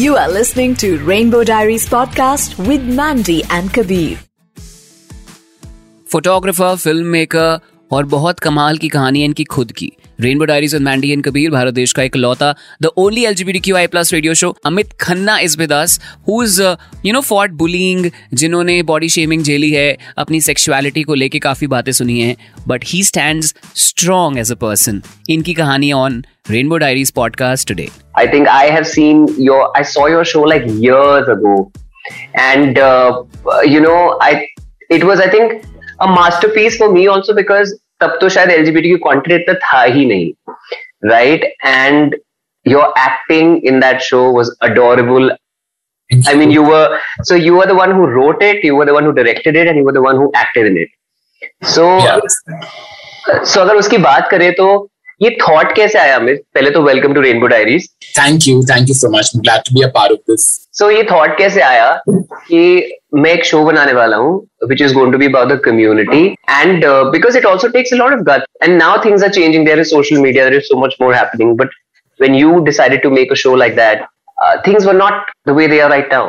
You are listening to Rainbow Diaries podcast with Mandy and Kabir. Photographer, filmmaker, और बहुत कमाल की कहानी है इनकी खुद की। Rainbow diaries with Mandy and Kabir Bharat देश का एक लौता the only L G Q I plus radio show Amit Khanna is with who is you know fought bullying जिन्होंने बॉडी शेमिंग झेली है अपनी सेक्सुअलिटी को लेके काफ़ी बातें सुनी हैं but he stand strong as a person इनकी कहानी on rainbow diaries podcast today I think I have seen your, I saw your show like years ago, and uh, you know, I it was I a masterpiece for me also because तब तो शायद LGBTQ content इतना था ही नहीं, right? And your acting in that show was adorable. I mean, you were so you were the one who wrote it, you were the one who directed it, and you were the one who acted in it. So, yeah. so अगर उसकी बात करें तो ये thought कैसे आया अमित पहले तो welcome to rainbow diaries Thank you. Thank you so much. I'm glad to be a part of this. सो ये थॉट कैसे आया कि मैं एक शो बनाने वाला हूँ which is going to be about the community and because it also takes a lot of gut and now things are changing there is social media there is so much more happening but when you decided to make a show like that uh, things were not the way they are right now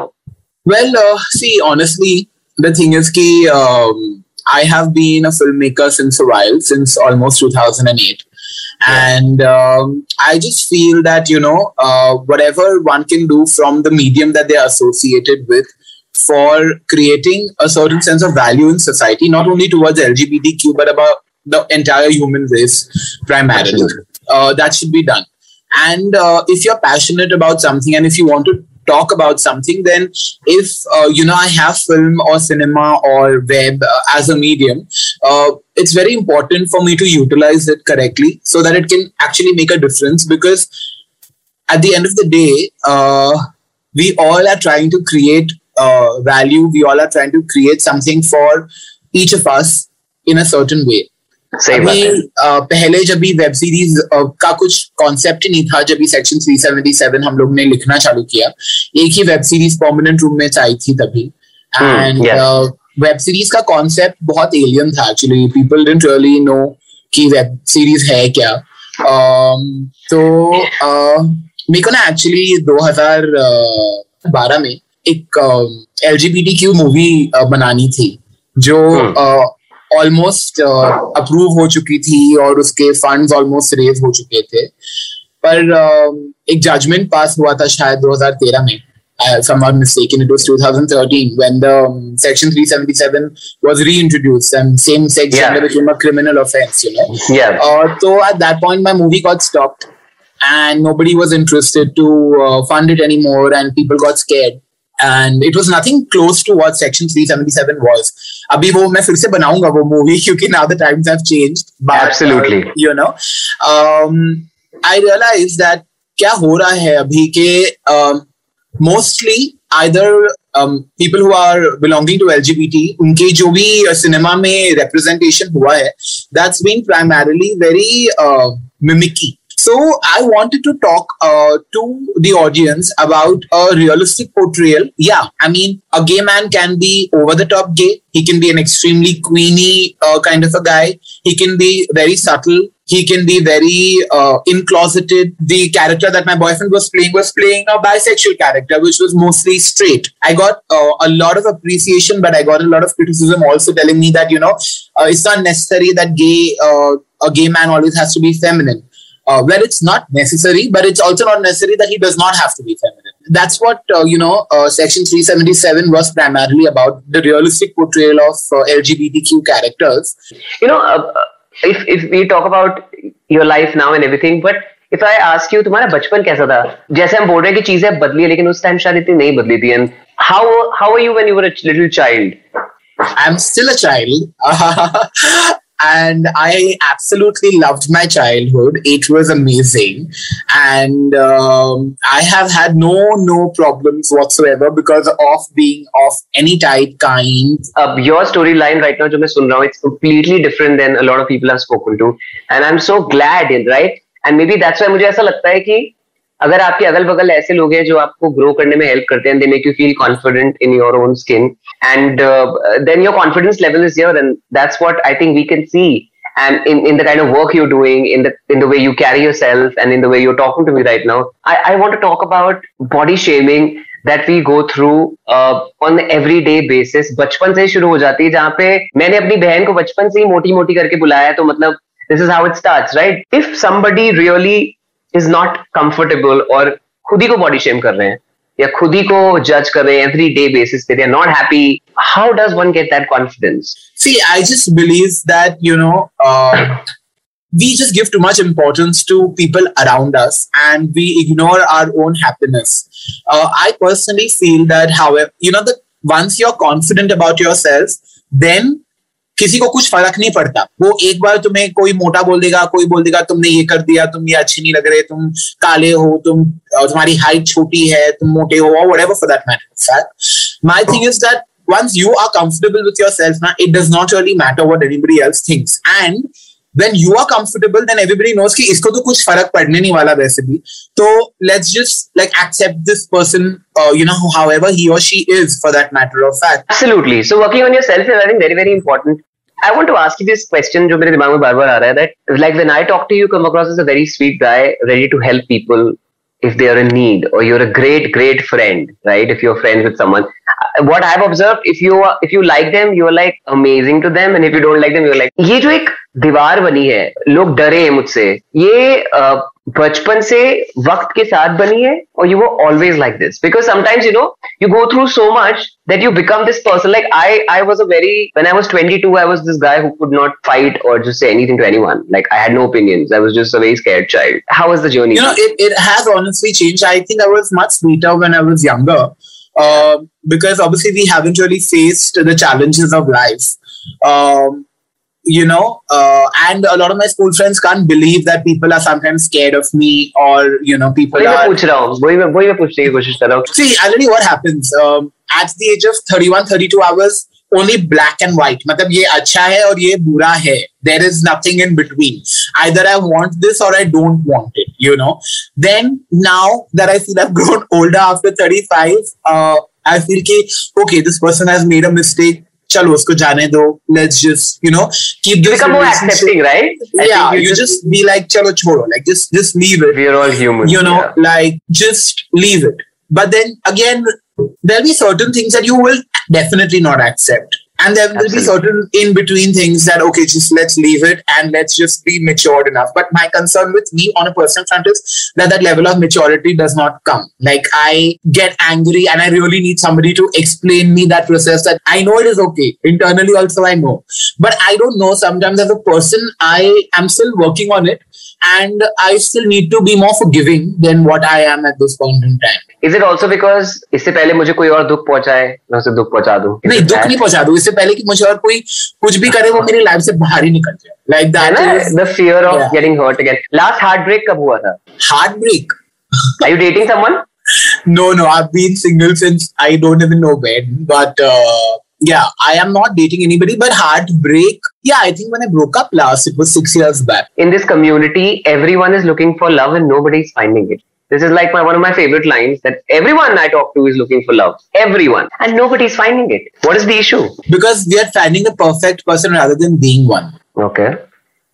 Well, uh, see, honestly, the thing is ki, um, I have been a filmmaker since a while, since almost 2008. and um, I just feel that, you know, uh, whatever one can do from the medium that they're associated with for creating a certain sense of value in society, not only towards LGBTQ, but about the entire human race primarily. Uh, that should be done. And uh, if you're passionate about something and if you want to talk about something, then if uh, you know I have film or cinema or web uh, as a medium, uh, it's very important for me to utilize it correctly so that it can actually make a difference. Because at the end of the day, uh, we all are trying to create uh, value. We all are trying to create something for each of us in a certain way. अभी पहले जब भी web series का कुछ concept ही नहीं था जब भी सेक्शन 377 हम लोग ने लिखना चालू किया एक ही वेब सीरीज़ परमानेंट रूम में आई थी तभी। एंड वेब सीरीज़ का कॉन्सेप्ट बहुत एलियन था actually people didn't really know कि वेब सीरीज़ है क्या। Um, तो मेरे को ना एक्चुअली 2012 में एक L G B T Q movie बनानी थी जो Hmm. ऑलमोस्ट अप्रूव हो चुकी थी और उसके फंड्स ऑलमोस्ट रेज हो चुके थे पर uh, एक जजमेंट पास हुआ था शायद 2013 में uh, if I'm not mistaken, it was 2013 when the um, Section 377 was reintroduced and same-sex Yeah. gender became a criminal offense. You know, yeah uh, so at that point, my movie got stopped, and nobody was interested to uh, fund it anymore, and people got scared. And it was nothing close to what section three seventy seven was अभी वो मैं फिर से बनाऊँगा वो movie क्योंकि now the times have changed absolutely you know I realize that क्या हो रहा है अभी के mostly either people who are belonging to LGBT उनके जो भी uh, सिनेमा में रिप्रेजेंटेशन हुआ है that's been primarily very mimicky So I wanted to talk uh, to the audience about a realistic portrayal. Yeah, I mean, a gay man can be over the top gay. He can be an extremely queeny uh, kind of a guy. He can be very subtle. He can be very uh, in-closeted. The character that my boyfriend was playing was playing a bisexual character, which was mostly straight. I got uh, a lot of appreciation, but I got a lot of criticism also telling me that you know uh, it's not necessary that gay uh, a gay man always has to be feminine Uh, well, it's not necessary, but it's also not necessary that he does not have to be feminine. That's what uh, you know. Uh, Section 377 was primarily about the realistic portrayal of uh, LGBTQ characters. you know uh, uh, if if we talk about your life now and everything but if I ask you तुम्हारा बचपन कैसा था जैसे हम बोल रहे हैं कि चीजें बदली है लेकिन उस टाइम शायद इतनी नहीं बदली थी and how how are you when you were a little child I'm still a child. and I absolutely loved my childhood. It was amazing. And um, I have had no, no problems whatsoever because of being of any type, kind, uh, your storyline right now जो मैं सुन रहा हूँ it's completely different than a lot of people I've spoken to and I'm so glad right and maybe that's why मुझे ऐसा लगता है कि अगर आपके अगल बगल ऐसे लोग हैं जो आपको ग्रो करने में हेल्प करते हैं they make you feel confident in your own skin and then your confidence level is your and that's what I think we can see and in, in the kind of work you're doing, in the in the way you carry yourself, and in the way you're talking to me right now, I, I want to talk about body shaming that we go through uh, on everyday basis. बचपन से शुरू हो जाती है जहाँ पे मैंने अपनी बहन को बचपन से ही मोटी मोटी करके बुलाया है तो मतलब this is how it starts, right? If somebody really is not comfortable और खुद ही को body shame कर रहे हैं या खुद ही को जज कर रहे हैं एवरी डे बेसिस पे they are not happy how does one get that confidence See, I just believe that, you know, uh, we just give too much importance to people around us and we ignore our own happiness. Uh, I personally feel that, however, you know, that once you're confident about yourself, then किसी को कुछ फ़र्क नहीं पड़ता। वो एक बार तुम्हें कोई मोटा बोल देगा, कोई बोल देगा, तुमने ये कर दिया, तुम ये अच्छे नहीं लग रहे, तुम काले हो, तुम तुम्हारी हाइट छोटी है, तुम मोटे हो whatever for that matter my thing is that once you are comfortable with yourself ना it does not really matter what everybody else things and when you are comfortable then everybody knows की इसको तो कुछ फ़र्क पड़ने नहीं वाला वैसे भी तो let's just like accept this person you know however he और she is for that matter of fact absolutely so working on yourself is I think very very I want to ask you this question जो मेरे दिमाग में बार बार आ रहा है that like when I talk to you come across a very sweet guy ready to help people if they are a need और you're a great great friend right if you're friend with someone what I observe if you if you like them you are like amazing to them and if you don't like them you like ये जो एक दीवार बनी है लोग डरे हैं मुझसे ये uh, बचपन से वक्त के साथ बनी है और यू वो always like this because sometimes you know you go through so much that you become this person like i i was a very when i was 22 i was this guy who could not fight or just say anything to anyone like i had no opinions i was just a very scared child how was the journey you know it, it has honestly changed i think i was much sweeter when i was younger uh, because obviously we haven't really faced the challenges of life um, you know, uh, and a lot of my school friends can't believe that people are sometimes scared of me or, you know, people are. See, I'll tell you what happens. Um, at the age of 31, 32 hours, only black and white. मतलब ये अच्छा है और ये बुरा है. There is nothing in between. Either I want this or I don't want it, you know. Then now that I feel I've grown older after 35, uh, I feel कि, okay, this person has made a mistake chalo usko jaane do let's just you know keep become more accepting right? Yeah you, you just, be like chalo chodo like just just leave it. We're all human you know like just leave it. But then again there'll be certain things that you will definitely not accept and there will be certain in between things that okay just let's leave it and let's just be matured enough. But my concern with me on a personal front is that that level of maturity does not come. Like i get angry and i really need somebody to explain me that process that i know it is okay. Internally also i know. But i don't know sometimes as a person i am still working on it and I still need to be more forgiving than what I am at this point in time. Is it also because इससे पहले मुझे कोई और दुख पहुंचाए मैं उसे दुख पहुंचा दूं नहीं दुख नहीं पहुंचा दूं इससे पहले कि मुझे और कोई कुछ भी करे वो मेरी लाइफ से बाहर ही निकल जाए like that the fear of getting hurt again last heart break कब हुआ था heart break are you dating someone no no i've been single since i don't even know when but uh, yeah, I am not dating anybody, but heartbreak. Yeah, I think when I broke up last, it was six years back. In this community, everyone is looking for love and nobody's finding it. This is like my, one of my favorite lines that everyone I talk to is looking for love. Everyone. And nobody's finding it. What is the issue? Because we are finding the perfect person rather than being one. Okay.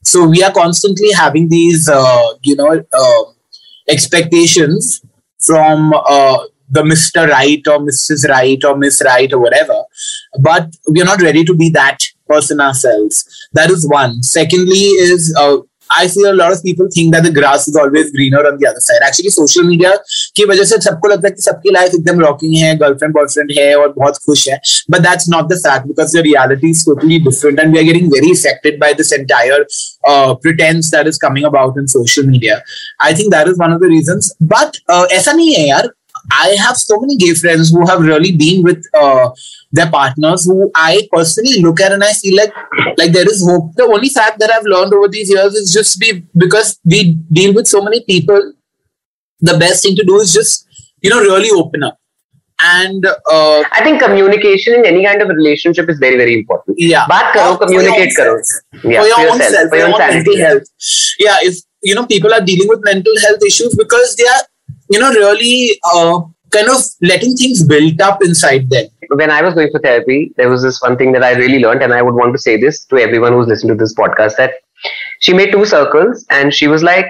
So we are constantly having these, uh, you know, uh, expectations from uh, the Mr. Right or Mrs. Right or Miss Right or whatever. But we're not ready to be that person ourselves. That is one. Secondly, is uh, I see a lot of people think that the grass is always greener on the other side. Actually, social media ki wajah se sabko lagta hai ki sabki life ekdam rocking hai, girlfriend boyfriend hai aur bahut khush. But that's not the fact because the reality is totally different and we are getting very affected by this entire uh, pretense that is coming about in social media. I think that is one of the reasons. But uh, aisa nahi hai yaar. I have so many gay friends who have really been with uh, their partners who I personally look at and I feel like like there is hope. The only fact that I've learned over these years is just be because we deal with so many people. The best thing to do is just you know really open up. And uh, I think communication in any kind of relationship is very very important. Yeah, karo, communicate karo. Yeah, for your, own self, for your own mental health. Yeah, if you know people are dealing with mental health issues because they are you know really uh, kind of letting things build up inside them. When I was going for therapy, there was this one thing that I really learned, and I would want to say this to everyone who's listening to this podcast that she made two circles and she was like,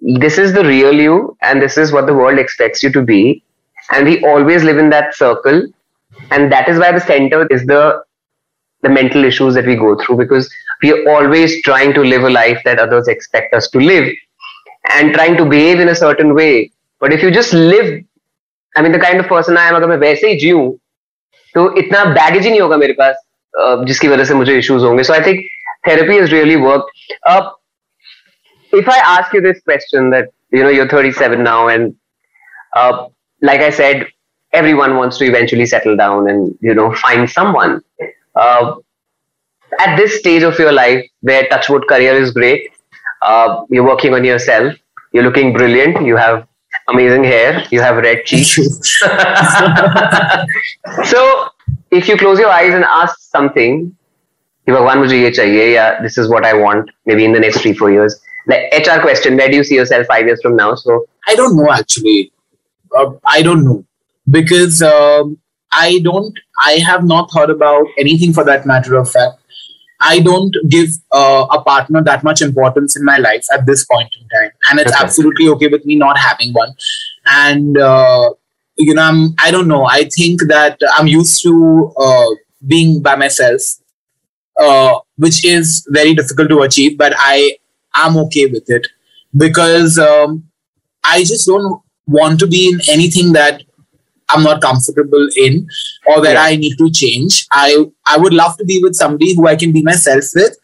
This is the real you, and this is what the world expects you to be. And we always live in that circle. And that is why the center is the the mental issues that we go through because we are always trying to live a life that others expect us to live and trying to behave in a certain way. But if you just live I mean the kind of person I am अगर मैं वैसे ही जीऊं तो इतना baggage ही नहीं होगा मेरे पास जिसकी वजह से मुझे इश्यूज होंगे सो I think therapy has really worked uh, if i ask you this question that you know you're 37 now and uh, like i said everyone wants to eventually settle down and you know find someone uh, at this stage of your life where touchwood career is great uh, you're working on yourself you're looking brilliant you have amazing hair. You have red cheeks. so if you close your eyes and ask something, भगवान मुझे ये चाहिए या this is what I want maybe in the next three four years. Like HR question, where do you see yourself five years from now? So I don't know actually. Uh, I don't know because um, I don't. I have not thought about anything for that matter of fact. I don't give uh, a partner that much importance in my life at this point in time, and it's okay. absolutely okay with me not having one. And uh, you know, I'm I don't know. I think that I'm used to uh, being by myself, uh, which is very difficult to achieve, but I am okay with it because um, I just don't want to be in anything that I'm not comfortable in or where yeah. I need to change. I I would love to be with somebody who I can be myself with,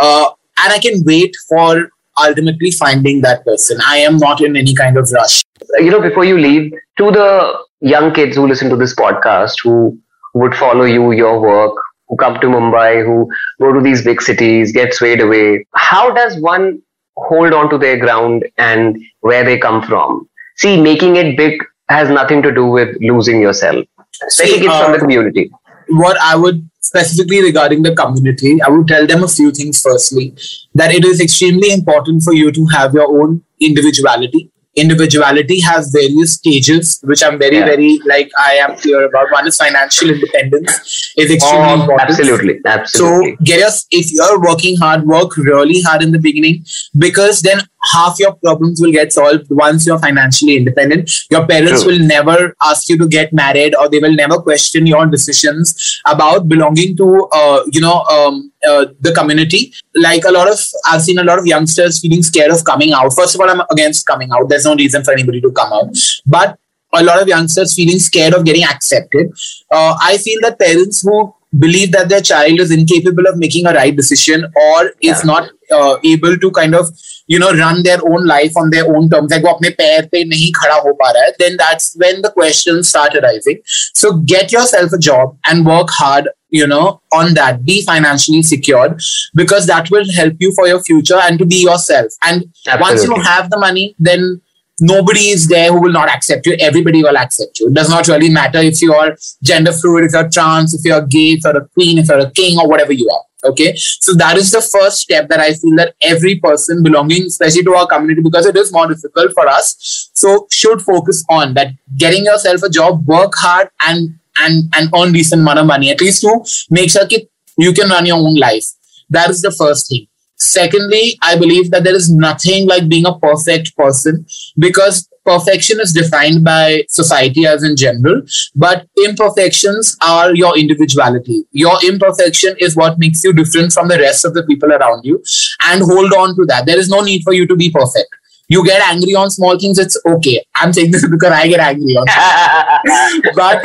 uh, and I can wait for ultimately finding that person. I am not in any kind of rush. You know, before you leave, to the young kids who listen to this podcast, who would follow you, your work, who come to Mumbai, who go to these big cities, get swayed away, how does one hold on to their ground and where they come from? See, making it big has nothing to do with losing yourself, especially See, uh, from the uh, community. What I would specifically regarding the community, I would tell them a few things. Firstly, that it is extremely important for you to have your own individuality individuality has various stages, which I'm very, yeah. very like I am clear about. One is financial independence is extremely oh, important. Absolutely, absolutely. So get us if you're working hard, work really hard in the beginning because then half your problems will get solved once you're financially independent. Your parents True. will never ask you to get married, or they will never question your decisions about belonging to, uh, you know, um, uh, the community. Like a lot of, I've seen a lot of youngsters feeling scared of coming out. First of all, I'm against coming out. There's no reason for anybody to come out, but a lot of youngsters feeling scared of getting accepted. Uh, I feel that parents who believe that their child is incapable of making a right decision or is not uh, able to kind of you know run their own life on their own terms like wo apne pair pe nahi khada ho pa raha hai then that's when the questions start arising. So get yourself a job and work hard you know on that. Be financially secured because that will help you for your future and to be yourself. And Absolutely. once you have the money then nobody is there who will not accept you. Everybody will accept you. It does not really matter if you are gender fluid, if you're trans, if you're gay, if you're a queen, if you're a king, or whatever you are. Okay. So that is the first step that I feel that every person belonging, especially to our community, because it is more difficult for us. So should focus on that getting yourself a job, work hard and and and earn decent amount of money. At least to make sure that you can run your own life. That is the first thing. Secondly, I believe that there is nothing like being a perfect person because perfection is defined by society as in general, but imperfections are your individuality. Your imperfection is what makes you different from the rest of the people around you. And hold on to that. There is no need for you to be perfect. You get angry on small things, it's okay. I'm saying this because I get angry on but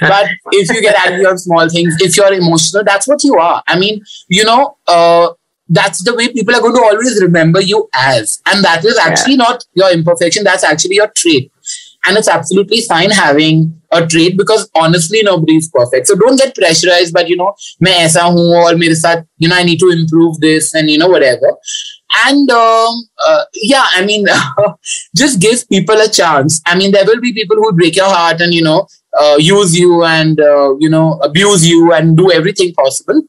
but if you get angry on small things, if you're emotional, that's what you are. I mean, you know, uh, that's the way people are going to always remember you as. And that is actually yeah. not your imperfection, that's actually your trait. And it's absolutely fine having a trait because honestly, nobody is perfect. So don't get pressurized, but you know, main aisa hoon or mere saath, you know, I need to improve this and you know, whatever. And um, uh, yeah, I mean, just give people a chance. I mean, there will be people who break your heart and, you know, uh, use you and, uh, you know, abuse you and do everything possible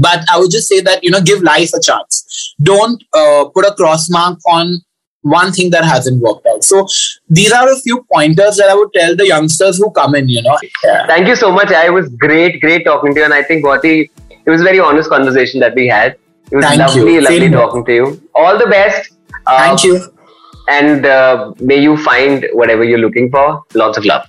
but I would just say that, you know, give life a chance. Don't uh, put a cross mark on one thing that hasn't worked out. So these are a few pointers that I would tell the youngsters who come in, you know. Yeah. Thank you so much. I was great, great talking to you. And I think Bhati, it was a very honest conversation that we had. It was Thank lovely, you. lovely Same talking to you. All the best. Uh, Thank you. And uh, may you find whatever you're looking for. Lots of love.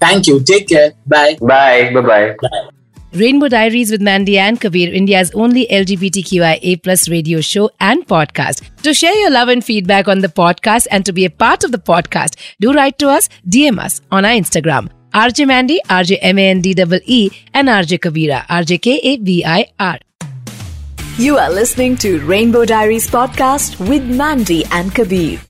Thank you. Take care. Bye. Bye. Bye bye. Rainbow Diaries with Mandy and Kabir, India's only LGBTQIA plus radio show and podcast. To share your love and feedback on the podcast and to be a part of the podcast, do write to us, DM us on our Instagram. RJ Mandy, RJ M A N D E E, and RJ Kabira, RJ. You are listening to Rainbow Diaries podcast with Mandy and Kabir.